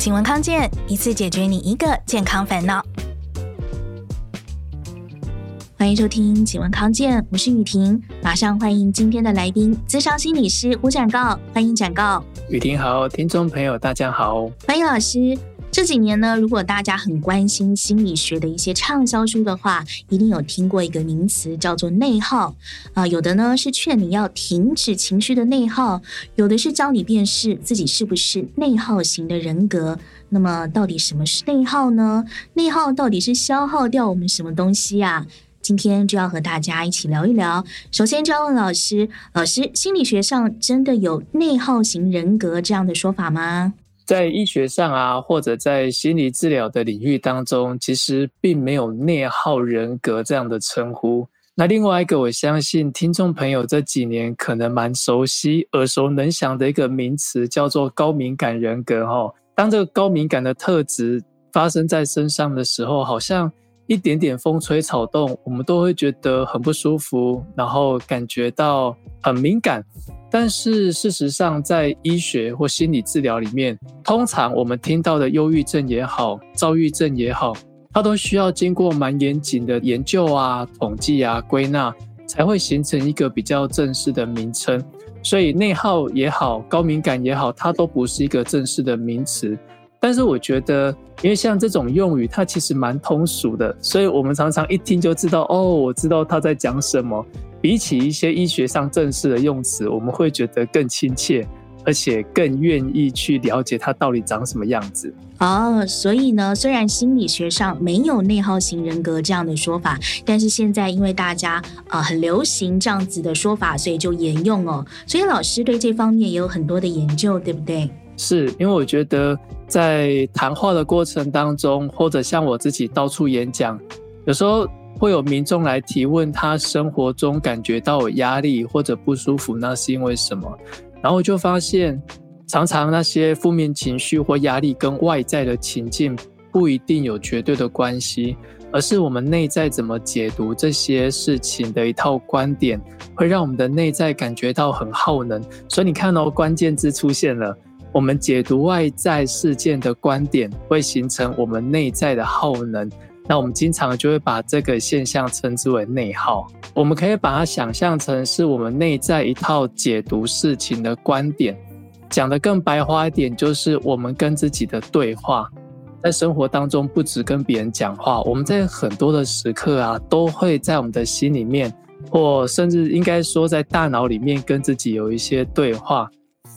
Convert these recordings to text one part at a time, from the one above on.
景文康健，一次解决你一个健康烦恼。欢迎收听请问康健，我是雨婷，马上欢迎今天的来宾，资商心理师胡展告，欢迎展告。雨婷好，听众朋友大家好，欢迎老师。这几年呢，如果大家很关心心理学的一些畅销书的话，一定有听过一个名词叫做内耗啊、有的呢是劝你要停止情绪的内耗，有的是教你辨识自己是不是内耗型的人格。那么，到底什么是内耗呢？内耗到底是消耗掉我们什么东西啊？今天就要和大家一起聊一聊。首先就要问老师，老师，心理学上真的有内耗型人格这样的说法吗？在医学上啊，或者在心理治疗的领域当中，其实并没有内耗人格这样的称呼。那另外一个，我相信听众朋友这几年可能蛮熟悉、耳熟能详的一个名词，叫做高敏感人格。哈，当这个高敏感的特质发生在身上的时候，好像一点点风吹草动，我们都会觉得很不舒服，然后感觉到很敏感。但是事实上，在医学或心理治疗里面，通常我们听到的忧郁症也好，躁郁症也好，它都需要经过蛮严谨的研究啊、统计啊、归纳，才会形成一个比较正式的名称。所以内耗也好，高敏感也好，它都不是一个正式的名词。但是我觉得，因为像这种用语，它其实蛮通俗的，所以我们常常一听就知道，哦，我知道他在讲什么。比起一些医学上正式的用词，我们会觉得更亲切，而且更愿意去了解它到底长什么样子。哦，所以呢，虽然心理学上没有内耗型人格这样的说法，但是现在因为大家呃很流行这样子的说法，所以就沿用哦。所以老师对这方面也有很多的研究，对不对？是因为我觉得在谈话的过程当中，或者像我自己到处演讲，有时候。会有民众来提问，他生活中感觉到有压力或者不舒服，那是因为什么？然后就发现，常常那些负面情绪或压力跟外在的情境不一定有绝对的关系，而是我们内在怎么解读这些事情的一套观点，会让我们的内在感觉到很耗能。所以你看哦，关键字出现了，我们解读外在事件的观点，会形成我们内在的耗能。那我们经常就会把这个现象称之为内耗。我们可以把它想象成是我们内在一套解读事情的观点。讲得更白话一点，就是我们跟自己的对话。在生活当中，不止跟别人讲话，我们在很多的时刻啊，都会在我们的心里面，或甚至应该说在大脑里面，跟自己有一些对话。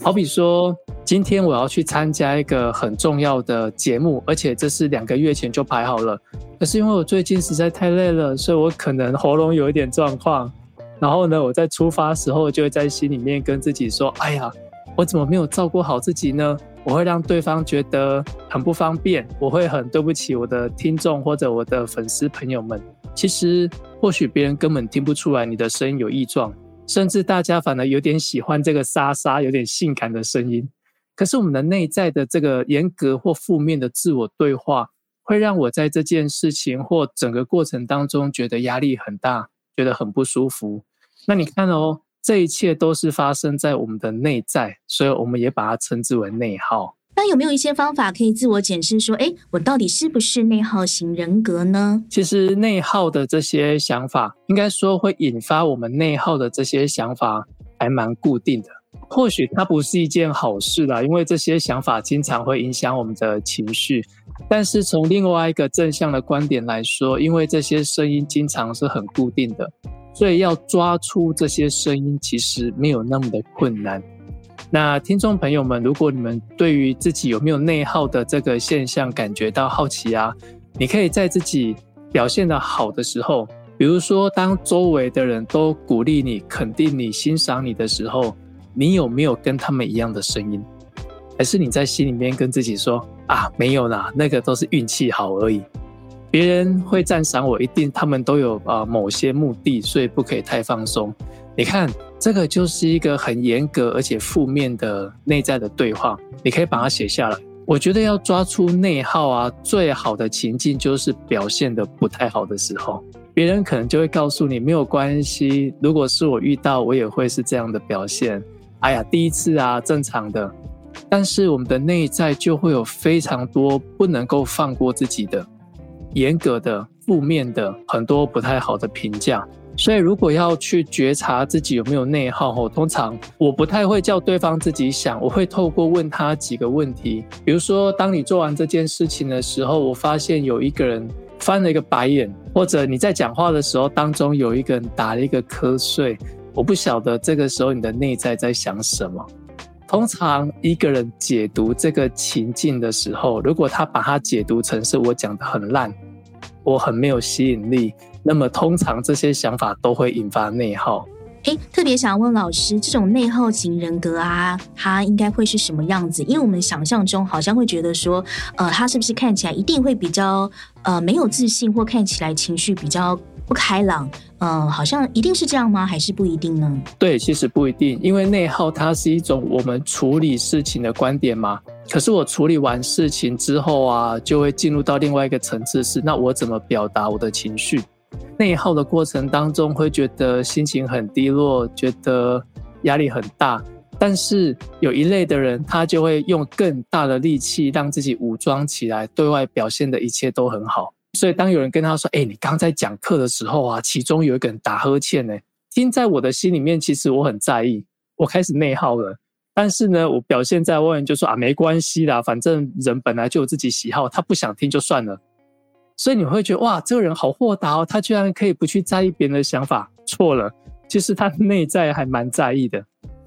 好比说，今天我要去参加一个很重要的节目，而且这是两个月前就排好了。可是因为我最近实在太累了，所以我可能喉咙有一点状况。然后呢，我在出发时候就会在心里面跟自己说：“哎呀，我怎么没有照顾好自己呢？我会让对方觉得很不方便，我会很对不起我的听众或者我的粉丝朋友们。其实或许别人根本听不出来你的声音有异状。”甚至大家反而有点喜欢这个沙沙、有点性感的声音，可是我们的内在的这个严格或负面的自我对话，会让我在这件事情或整个过程当中觉得压力很大，觉得很不舒服。那你看哦，这一切都是发生在我们的内在，所以我们也把它称之为内耗。那有没有一些方法可以自我检视，说，诶，我到底是不是内耗型人格呢？其实内耗的这些想法，应该说会引发我们内耗的这些想法，还蛮固定的。或许它不是一件好事啦，因为这些想法经常会影响我们的情绪。但是从另外一个正向的观点来说，因为这些声音经常是很固定的，所以要抓出这些声音，其实没有那么的困难。那听众朋友们，如果你们对于自己有没有内耗的这个现象感觉到好奇啊，你可以在自己表现得好的时候，比如说当周围的人都鼓励你、肯定你、欣赏你的时候，你有没有跟他们一样的声音？还是你在心里面跟自己说啊，没有啦，那个都是运气好而已。别人会赞赏我，一定他们都有啊某些目的，所以不可以太放松。你看，这个就是一个很严格而且负面的内在的对话，你可以把它写下来。我觉得要抓出内耗啊，最好的情境就是表现得不太好的时候，别人可能就会告诉你没有关系。如果是我遇到，我也会是这样的表现。哎呀，第一次啊，正常的。但是我们的内在就会有非常多不能够放过自己的、严格的、负面的很多不太好的评价。所以，如果要去觉察自己有没有内耗，通常我不太会叫对方自己想，我会透过问他几个问题。比如说，当你做完这件事情的时候，我发现有一个人翻了一个白眼，或者你在讲话的时候当中有一个人打了一个瞌睡，我不晓得这个时候你的内在在想什么。通常一个人解读这个情境的时候，如果他把它解读成是我讲的很烂，我很没有吸引力。那么通常这些想法都会引发内耗。诶，特别想问老师，这种内耗型人格啊，他应该会是什么样子？因为我们想象中好像会觉得说，呃，他是不是看起来一定会比较呃没有自信，或看起来情绪比较不开朗？嗯、呃，好像一定是这样吗？还是不一定呢？对，其实不一定，因为内耗它是一种我们处理事情的观点嘛。可是我处理完事情之后啊，就会进入到另外一个层次，是那我怎么表达我的情绪？内耗的过程当中，会觉得心情很低落，觉得压力很大。但是有一类的人，他就会用更大的力气让自己武装起来，对外表现的一切都很好。所以当有人跟他说：“哎，你刚在讲课的时候啊，其中有一个人打呵欠呢。”听在我的心里面，其实我很在意，我开始内耗了。但是呢，我表现在外面就说：“啊，没关系啦，反正人本来就有自己喜好，他不想听就算了。”所以你会觉得哇，这个人好豁达哦，他居然可以不去在意别人的想法。错了，其实他内在还蛮在意的。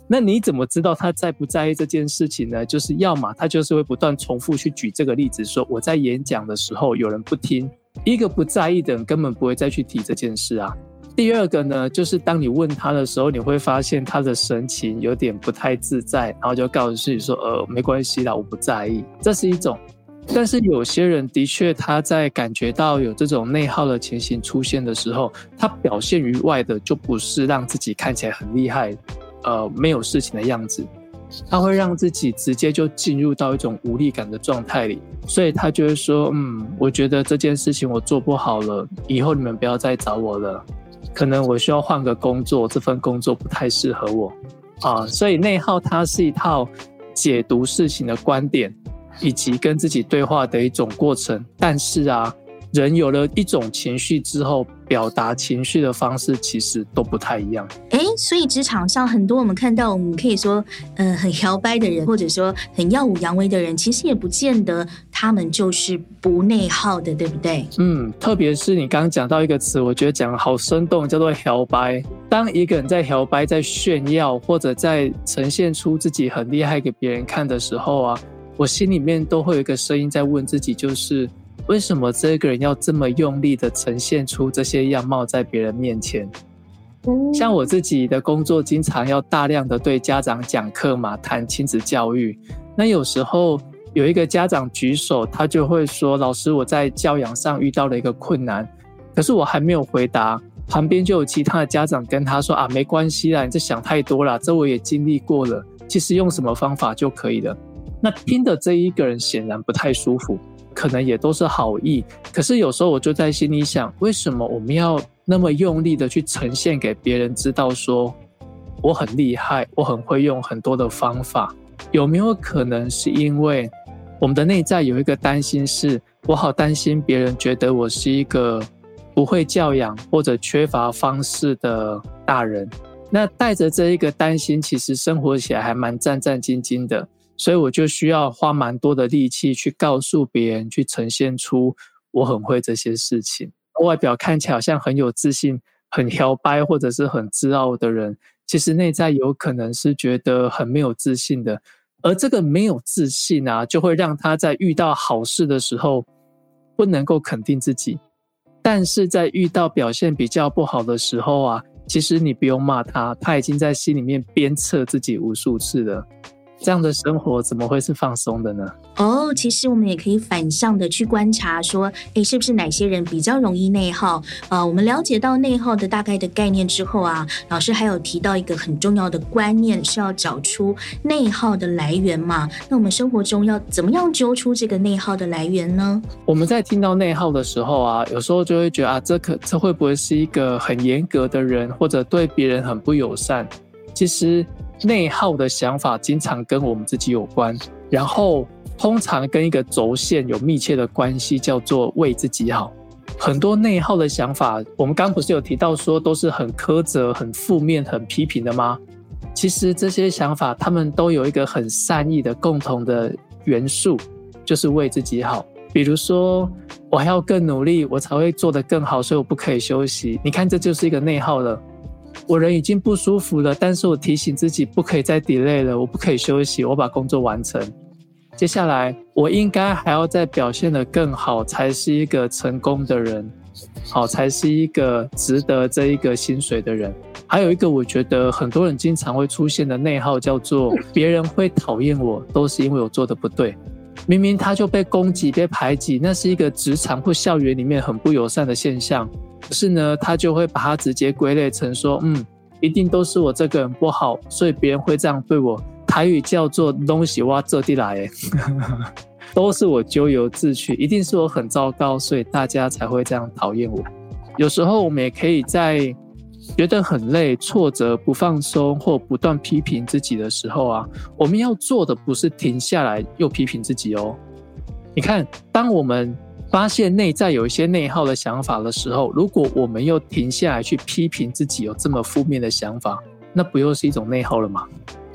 那你怎么知道他在不在意这件事情呢？就是要么他就是会不断重复去举这个例子，说我在演讲的时候有人不听，一个不在意的人根本不会再去提这件事啊。第二个呢，就是当你问他的时候，你会发现他的神情有点不太自在，然后就告诉自己说，呃，没关系啦，我不在意。这是一种。但是有些人的确，他在感觉到有这种内耗的情形出现的时候，他表现于外的就不是让自己看起来很厉害，呃，没有事情的样子，他会让自己直接就进入到一种无力感的状态里，所以他就会说，嗯，我觉得这件事情我做不好了，以后你们不要再找我了，可能我需要换个工作，这份工作不太适合我，啊，所以内耗它是一套解读事情的观点。以及跟自己对话的一种过程，但是啊，人有了一种情绪之后，表达情绪的方式其实都不太一样。哎，所以职场上很多我们看到，我们可以说，嗯、呃，很摇摆的人，或者说很耀武扬威的人，其实也不见得他们就是不内耗的，对不对？嗯，特别是你刚刚讲到一个词，我觉得讲得好生动，叫做摇摆。当一个人在摇摆、在炫耀，或者在呈现出自己很厉害给别人看的时候啊。我心里面都会有一个声音在问自己，就是为什么这个人要这么用力的呈现出这些样貌在别人面前？像我自己的工作，经常要大量的对家长讲课嘛，谈亲子教育。那有时候有一个家长举手，他就会说：“老师，我在教养上遇到了一个困难。”可是我还没有回答，旁边就有其他的家长跟他说：“啊，没关系啦，你这想太多了，这我也经历过了，其实用什么方法就可以了。”那听的这一个人显然不太舒服，可能也都是好意，可是有时候我就在心里想，为什么我们要那么用力的去呈现给别人知道说我很厉害，我很会用很多的方法？有没有可能是因为我们的内在有一个担心是，是我好担心别人觉得我是一个不会教养或者缺乏方式的大人？那带着这一个担心，其实生活起来还蛮战战兢兢的。所以我就需要花蛮多的力气去告诉别人，去呈现出我很会这些事情。外表看起来好像很有自信、很摇摆或者是很自傲的人，其实内在有可能是觉得很没有自信的。而这个没有自信啊，就会让他在遇到好事的时候不能够肯定自己，但是在遇到表现比较不好的时候啊，其实你不用骂他，他已经在心里面鞭策自己无数次了。这样的生活怎么会是放松的呢？哦，其实我们也可以反向的去观察，说，诶，是不是哪些人比较容易内耗？呃，我们了解到内耗的大概的概念之后啊，老师还有提到一个很重要的观念，是要找出内耗的来源嘛？那我们生活中要怎么样揪出这个内耗的来源呢？我们在听到内耗的时候啊，有时候就会觉得啊，这可这会不会是一个很严格的人，或者对别人很不友善？其实。内耗的想法经常跟我们自己有关，然后通常跟一个轴线有密切的关系，叫做为自己好。很多内耗的想法，我们刚不是有提到说都是很苛责、很负面、很批评的吗？其实这些想法，他们都有一个很善意的共同的元素，就是为自己好。比如说，我还要更努力，我才会做得更好，所以我不可以休息。你看，这就是一个内耗了。我人已经不舒服了，但是我提醒自己不可以再 delay 了，我不可以休息，我把工作完成。接下来，我应该还要再表现得更好，才是一个成功的人，好，才是一个值得这一个薪水的人。还有一个，我觉得很多人经常会出现的内耗，叫做别人会讨厌我，都是因为我做的不对。明明他就被攻击、被排挤，那是一个职场或校园里面很不友善的现象。可是呢，他就会把它直接归类成说，嗯，一定都是我这个人不好，所以别人会这样对我。台语叫做“东西挖这地来”，都是我咎由自取，一定是我很糟糕，所以大家才会这样讨厌我。有时候我们也可以在。觉得很累、挫折、不放松或不断批评自己的时候啊，我们要做的不是停下来又批评自己哦。你看，当我们发现内在有一些内耗的想法的时候，如果我们又停下来去批评自己有这么负面的想法，那不又是一种内耗了吗？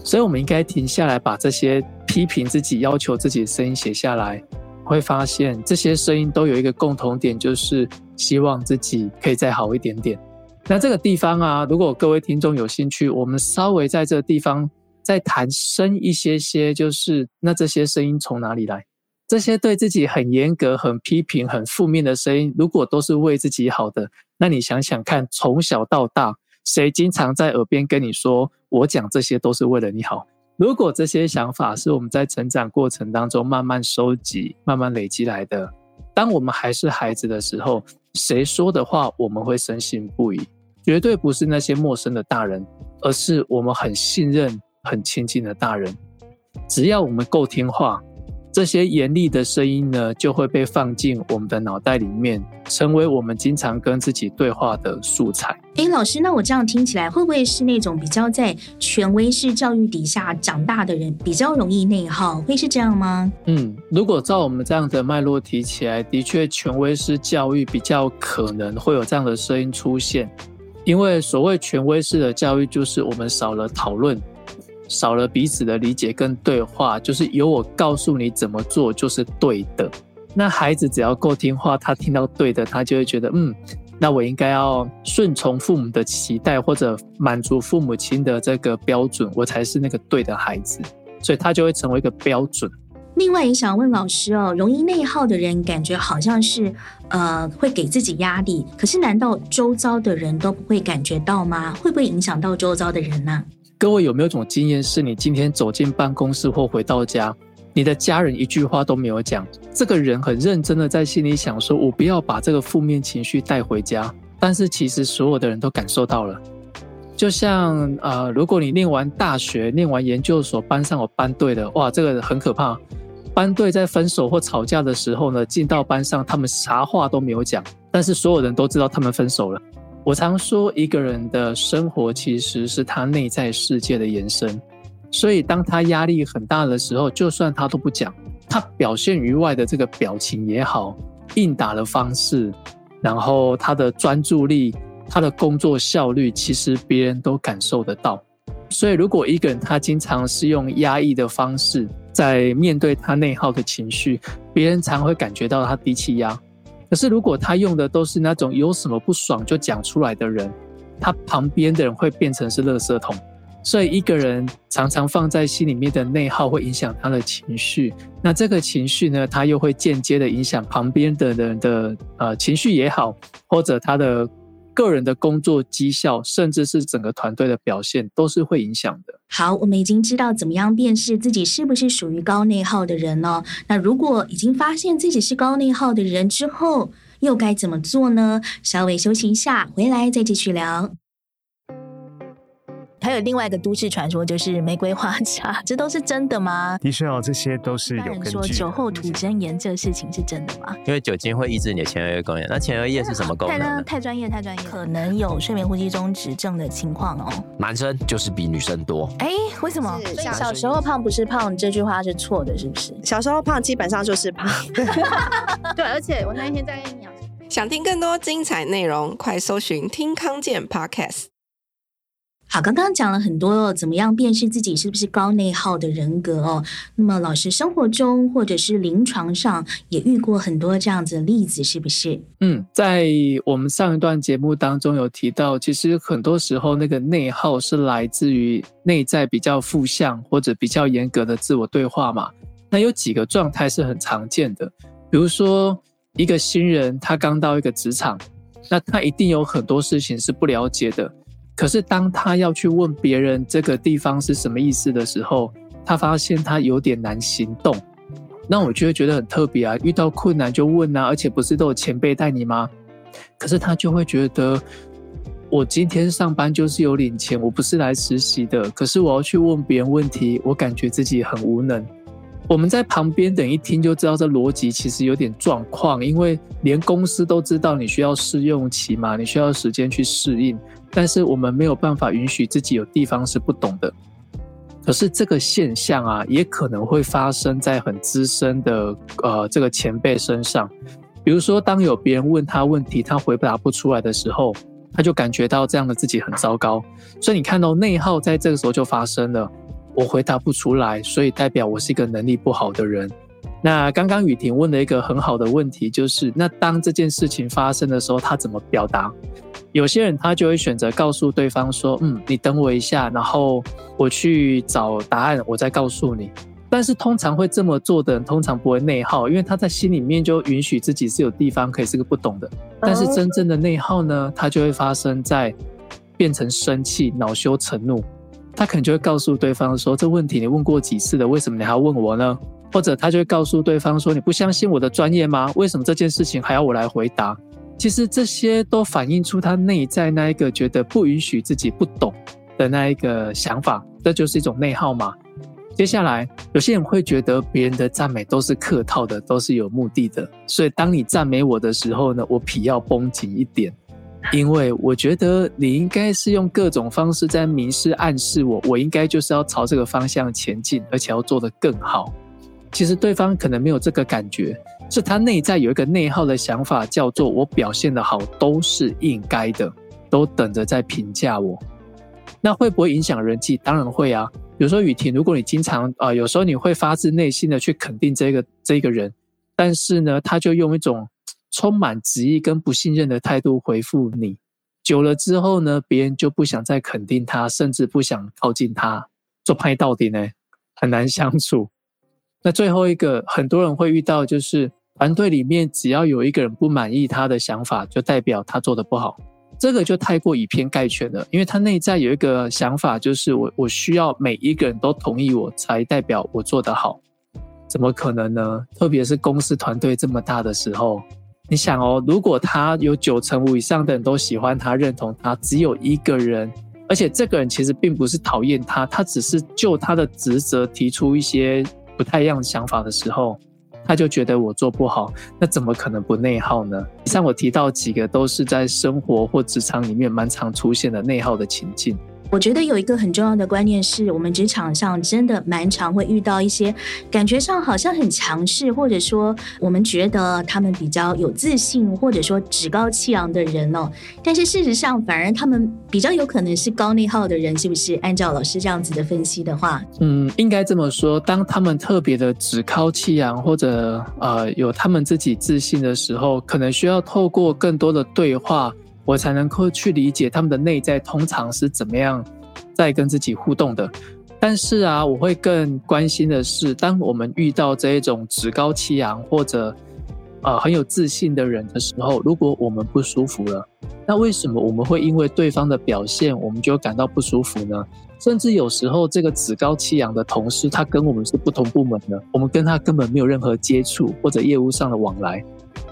所以，我们应该停下来，把这些批评自己、要求自己的声音写下来，会发现这些声音都有一个共同点，就是希望自己可以再好一点点。那这个地方啊，如果各位听众有兴趣，我们稍微在这个地方再谈深一些些，就是那这些声音从哪里来？这些对自己很严格、很批评、很负面的声音，如果都是为自己好的，那你想想看，从小到大，谁经常在耳边跟你说“我讲这些都是为了你好”？如果这些想法是我们在成长过程当中慢慢收集、慢慢累积来的，当我们还是孩子的时候。谁说的话我们会深信不疑？绝对不是那些陌生的大人，而是我们很信任、很亲近的大人。只要我们够听话。这些严厉的声音呢，就会被放进我们的脑袋里面，成为我们经常跟自己对话的素材。诶，老师，那我这样听起来，会不会是那种比较在权威式教育底下长大的人，比较容易内耗？会是这样吗？嗯，如果照我们这样的脉络提起来，的确，权威式教育比较可能会有这样的声音出现，因为所谓权威式的教育，就是我们少了讨论。少了彼此的理解跟对话，就是由我告诉你怎么做就是对的。那孩子只要够听话，他听到对的，他就会觉得，嗯，那我应该要顺从父母的期待，或者满足父母亲的这个标准，我才是那个对的孩子。所以他就会成为一个标准。另外也想问老师哦，容易内耗的人，感觉好像是呃会给自己压力，可是难道周遭的人都不会感觉到吗？会不会影响到周遭的人呢？各位有没有一种经验，是你今天走进办公室或回到家，你的家人一句话都没有讲，这个人很认真的在心里想说，我不要把这个负面情绪带回家，但是其实所有的人都感受到了。就像呃，如果你念完大学、念完研究所，班上有班对的，哇，这个很可怕。班对在分手或吵架的时候呢，进到班上，他们啥话都没有讲，但是所有人都知道他们分手了。我常说，一个人的生活其实是他内在世界的延伸，所以当他压力很大的时候，就算他都不讲，他表现于外的这个表情也好，应答的方式，然后他的专注力、他的工作效率，其实别人都感受得到。所以，如果一个人他经常是用压抑的方式在面对他内耗的情绪，别人常会感觉到他低气压。可是，如果他用的都是那种有什么不爽就讲出来的人，他旁边的人会变成是垃圾桶。所以，一个人常常放在心里面的内耗会影响他的情绪。那这个情绪呢，他又会间接的影响旁边的人的呃情绪也好，或者他的。个人的工作绩效，甚至是整个团队的表现，都是会影响的。好，我们已经知道怎么样辨识自己是不是属于高内耗的人了。那如果已经发现自己是高内耗的人之后，又该怎么做呢？稍微休息一下，回来再继续聊。还有另外一个都市传说，就是玫瑰花茶，这都是真的吗？的确哦，这些都是有根据的。说酒后吐真言这事情是真的吗？因为酒精会抑制你的前额叶功能。那前额叶是什么功能呢？太专业，太专业，可能有睡眠呼吸中止症的情况哦。男生就是比女生多。哎，为什么？小时候胖不是胖，这句话是错的，是不是？小时候胖基本上就是胖。对，而且我那一天在。想听更多精彩内容，快搜寻听康健 Podcast。好，刚刚讲了很多怎么样辨识自己是不是高内耗的人格哦。那么老师生活中或者是临床上也遇过很多这样子的例子，是不是？嗯，在我们上一段节目当中有提到，其实很多时候那个内耗是来自于内在比较负向或者比较严格的自我对话嘛。那有几个状态是很常见的，比如说一个新人他刚到一个职场，那他一定有很多事情是不了解的。可是当他要去问别人这个地方是什么意思的时候，他发现他有点难行动。那我就会觉得很特别啊，遇到困难就问啊，而且不是都有前辈带你吗？可是他就会觉得，我今天上班就是有领钱，我不是来实习的。可是我要去问别人问题，我感觉自己很无能。我们在旁边等一听就知道这逻辑其实有点状况，因为连公司都知道你需要试用期嘛，你需要时间去适应。但是我们没有办法允许自己有地方是不懂的。可是这个现象啊，也可能会发生在很资深的呃这个前辈身上。比如说，当有别人问他问题，他回答不出来的时候，他就感觉到这样的自己很糟糕。所以你看到内耗在这个时候就发生了。我回答不出来，所以代表我是一个能力不好的人。那刚刚雨婷问了一个很好的问题，就是那当这件事情发生的时候，他怎么表达？有些人他就会选择告诉对方说：“嗯，你等我一下，然后我去找答案，我再告诉你。”但是通常会这么做的人，通常不会内耗，因为他在心里面就允许自己是有地方可以是个不懂的。但是真正的内耗呢，他就会发生在变成生气、恼羞成怒。他可能就会告诉对方说：“这问题你问过几次了？为什么你还要问我呢？”或者他就会告诉对方说：“你不相信我的专业吗？为什么这件事情还要我来回答？”其实这些都反映出他内在那一个觉得不允许自己不懂的那一个想法，这就是一种内耗嘛。接下来，有些人会觉得别人的赞美都是客套的，都是有目的的，所以当你赞美我的时候呢，我皮要绷紧一点，因为我觉得你应该是用各种方式在明示暗示我，我应该就是要朝这个方向前进，而且要做得更好。其实对方可能没有这个感觉。是他内在有一个内耗的想法，叫做我表现得好都是应该的，都等着在评价我。那会不会影响人际？当然会啊。比如说雨婷，如果你经常啊、呃，有时候你会发自内心的去肯定这个这个人，但是呢，他就用一种充满质疑跟不信任的态度回复你，久了之后呢，别人就不想再肯定他，甚至不想靠近他，做派到底呢，很难相处。那最后一个，很多人会遇到就是。团队里面只要有一个人不满意他的想法，就代表他做得不好。这个就太过以偏概全了，因为他内在有一个想法，就是我我需要每一个人都同意我才代表我做得好。怎么可能呢？特别是公司团队这么大的时候，你想哦，如果他有九成五以上的人都喜欢他、认同他，只有一个人，而且这个人其实并不是讨厌他，他只是就他的职责提出一些不太一样的想法的时候。他就觉得我做不好，那怎么可能不内耗呢？以上我提到几个都是在生活或职场里面蛮常出现的内耗的情境。我觉得有一个很重要的观念是，我们职场上真的蛮常会遇到一些感觉上好像很强势，或者说我们觉得他们比较有自信，或者说趾高气扬的人哦。但是事实上，反而他们比较有可能是高内耗的人，是不是？按照老师这样子的分析的话，嗯，应该这么说。当他们特别的趾高气扬，或者呃有他们自己自信的时候，可能需要透过更多的对话。我才能够去理解他们的内在通常是怎么样在跟自己互动的。但是啊，我会更关心的是，当我们遇到这一种趾高气扬或者呃很有自信的人的时候，如果我们不舒服了，那为什么我们会因为对方的表现我们就感到不舒服呢？甚至有时候这个趾高气扬的同事，他跟我们是不同部门的，我们跟他根本没有任何接触或者业务上的往来。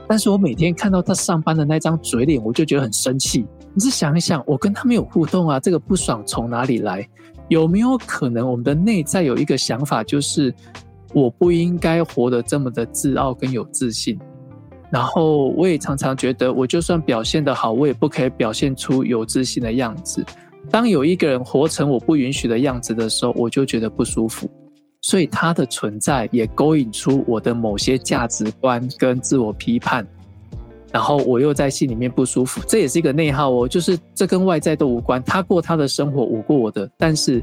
但是我每天看到他上班的那张嘴脸，我就觉得很生气。你是想一想，我跟他们有互动啊，这个不爽从哪里来？有没有可能我们的内在有一个想法，就是我不应该活得这么的自傲跟有自信？然后我也常常觉得，我就算表现得好，我也不可以表现出有自信的样子。当有一个人活成我不允许的样子的时候，我就觉得不舒服。所以他的存在也勾引出我的某些价值观跟自我批判，然后我又在心里面不舒服，这也是一个内耗哦。就是这跟外在都无关，他过他的生活，我过我的，但是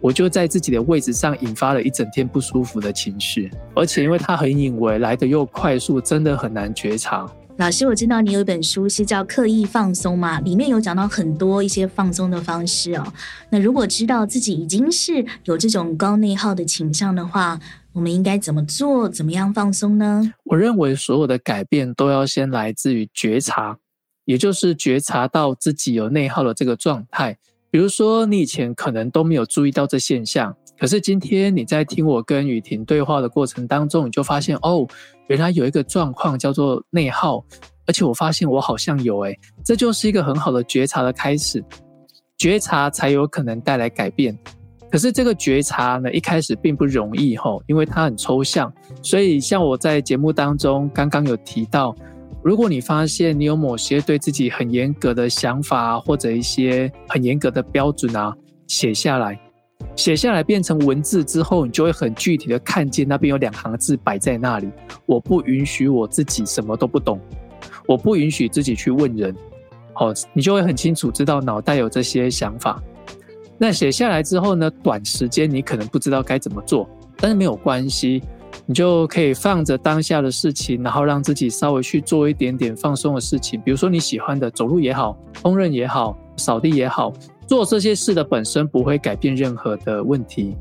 我就在自己的位置上引发了一整天不舒服的情绪，而且因为他很隐微，来的又快速，真的很难觉察。老师，我知道你有一本书是叫《刻意放松》嘛，里面有讲到很多一些放松的方式哦。那如果知道自己已经是有这种高内耗的倾向的话，我们应该怎么做？怎么样放松呢？我认为所有的改变都要先来自于觉察，也就是觉察到自己有内耗的这个状态。比如说，你以前可能都没有注意到这现象。可是今天你在听我跟雨婷对话的过程当中，你就发现哦，原来有一个状况叫做内耗，而且我发现我好像有诶，这就是一个很好的觉察的开始，觉察才有可能带来改变。可是这个觉察呢，一开始并不容易吼，因为它很抽象。所以像我在节目当中刚刚有提到，如果你发现你有某些对自己很严格的想法，或者一些很严格的标准啊，写下来。写下来变成文字之后，你就会很具体的看见那边有两行字摆在那里。我不允许我自己什么都不懂，我不允许自己去问人。好，你就会很清楚知道脑袋有这些想法。那写下来之后呢，短时间你可能不知道该怎么做，但是没有关系，你就可以放着当下的事情，然后让自己稍微去做一点点放松的事情，比如说你喜欢的走路也好，烹饪也好，扫地也好。做这些事的本身不会改变任何的问题，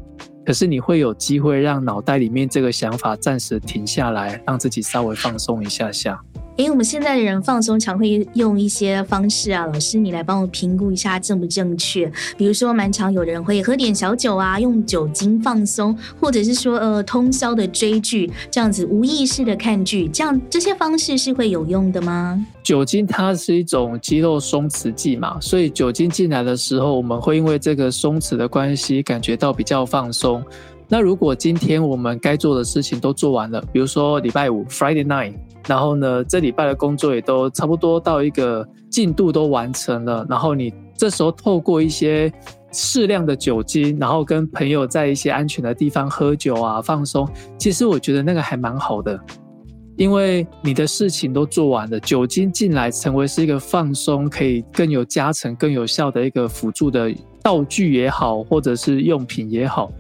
可是你会有机会让脑袋里面这个想法暂时停下来，让自己稍微放松一下下。因为我们现在的人放松常会用一些方式啊，老师你来帮我评估一下正不正确？比如说，蛮常有的人会喝点小酒啊，用酒精放松，或者是说呃通宵的追剧，这样子无意识的看剧，这样这些方式是会有用的吗？酒精它是一种肌肉松弛剂嘛，所以酒精进来的时候，我们会因为这个松弛的关系感觉到比较放松。那如果今天我们该做的事情都做完了，比如说礼拜五 Friday night，然后呢，这礼拜的工作也都差不多到一个进度都完成了，然后你这时候透过一些适量的酒精，然后跟朋友在一些安全的地方喝酒啊，放松，其实我觉得那个还蛮好的，因为你的事情都做完了，酒精进来成为是一个放松，可以更有加成、更有效的一个辅助的道具也好，或者是用品也好。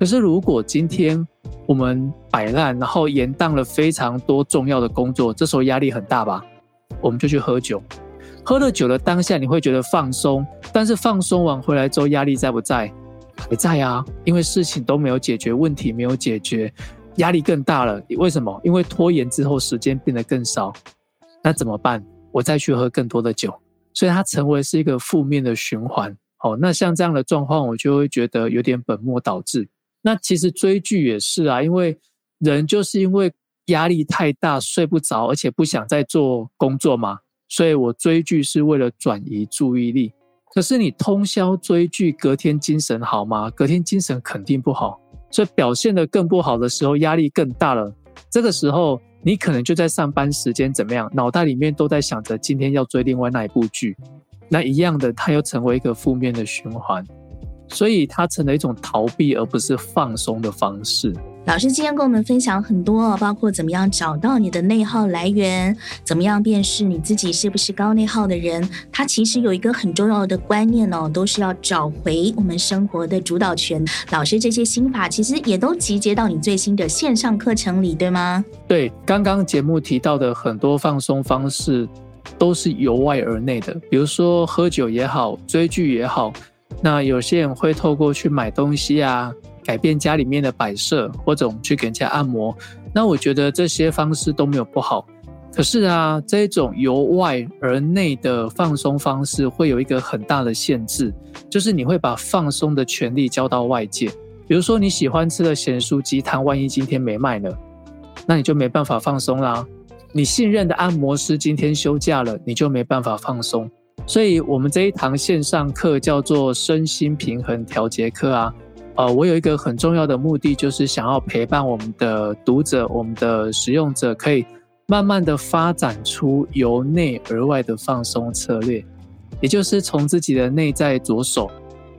可是，如果今天我们摆烂，然后延宕了非常多重要的工作，这时候压力很大吧？我们就去喝酒，喝了酒的当下，你会觉得放松，但是放松完回来之后，压力在不在？还在啊，因为事情都没有解决，问题没有解决，压力更大了。为什么？因为拖延之后，时间变得更少。那怎么办？我再去喝更多的酒，所以它成为是一个负面的循环。哦，那像这样的状况，我就会觉得有点本末倒置。那其实追剧也是啊，因为人就是因为压力太大，睡不着，而且不想再做工作嘛，所以我追剧是为了转移注意力。可是你通宵追剧，隔天精神好吗？隔天精神肯定不好，所以表现得更不好的时候，压力更大了。这个时候你可能就在上班时间怎么样，脑袋里面都在想着今天要追另外那一部剧，那一样的，它又成为一个负面的循环。所以它成了一种逃避，而不是放松的方式。老师今天跟我们分享很多，包括怎么样找到你的内耗来源，怎么样辨识你自己是不是高内耗的人。它其实有一个很重要的观念哦，都是要找回我们生活的主导权。老师这些心法其实也都集结到你最新的线上课程里，对吗？对，刚刚节目提到的很多放松方式，都是由外而内的，比如说喝酒也好，追剧也好。那有些人会透过去买东西啊，改变家里面的摆设，或者我们去给人家按摩。那我觉得这些方式都没有不好。可是啊，这种由外而内的放松方式会有一个很大的限制，就是你会把放松的权利交到外界。比如说你喜欢吃的咸酥鸡摊，万一今天没卖了，那你就没办法放松啦。你信任的按摩师今天休假了，你就没办法放松。所以我们这一堂线上课叫做身心平衡调节课啊。呃，我有一个很重要的目的，就是想要陪伴我们的读者、我们的使用者，可以慢慢的发展出由内而外的放松策略，也就是从自己的内在着手。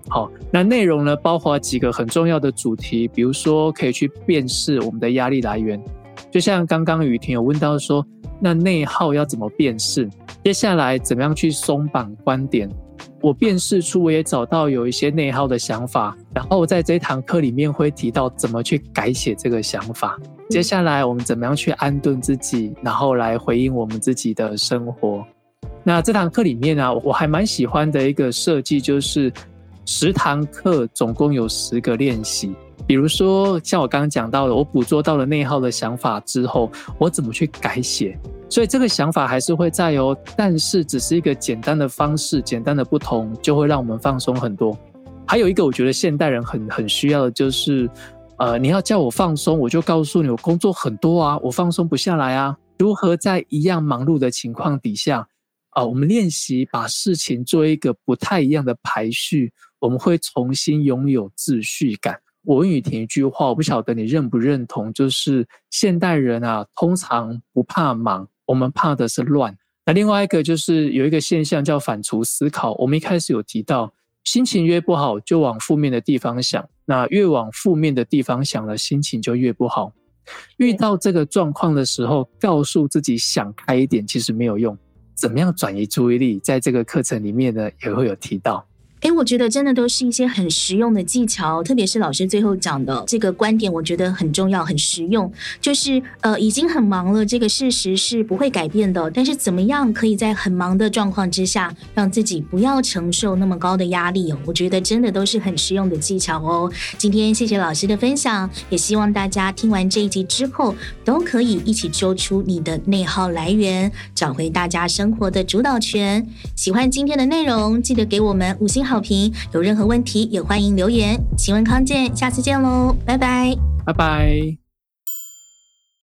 好，那内容呢，包括几个很重要的主题，比如说可以去辨识我们的压力来源，就像刚刚雨婷有问到说，那内耗要怎么辨识？接下来怎么样去松绑观点？我辨识出，我也找到有一些内耗的想法，然后在这堂课里面会提到怎么去改写这个想法。接下来我们怎么样去安顿自己，然后来回应我们自己的生活。那这堂课里面啊，我还蛮喜欢的一个设计就是十堂课总共有十个练习。比如说像我刚刚讲到的，我捕捉到了内耗的想法之后，我怎么去改写？所以这个想法还是会在哦，但是只是一个简单的方式，简单的不同就会让我们放松很多。还有一个我觉得现代人很很需要的就是，呃，你要叫我放松，我就告诉你我工作很多啊，我放松不下来啊。如何在一样忙碌的情况底下，啊、我们练习把事情做一个不太一样的排序，我们会重新拥有秩序感。我问雨婷一句话，我不晓得你认不认同，就是现代人啊，通常不怕忙。我们怕的是乱。那另外一个就是有一个现象叫反刍思考。我们一开始有提到，心情越不好就往负面的地方想，那越往负面的地方想了，心情就越不好。遇到这个状况的时候，告诉自己想开一点，其实没有用。怎么样转移注意力，在这个课程里面呢，也会有提到。诶，我觉得真的都是一些很实用的技巧，特别是老师最后讲的这个观点，我觉得很重要、很实用。就是呃，已经很忙了，这个事实是不会改变的。但是怎么样可以在很忙的状况之下，让自己不要承受那么高的压力？我觉得真的都是很实用的技巧哦。今天谢谢老师的分享，也希望大家听完这一集之后，都可以一起揪出你的内耗来源，找回大家生活的主导权。喜欢今天的内容，记得给我们五星。好评，有任何问题也欢迎留言。请问康健，下次见喽，拜拜，拜拜。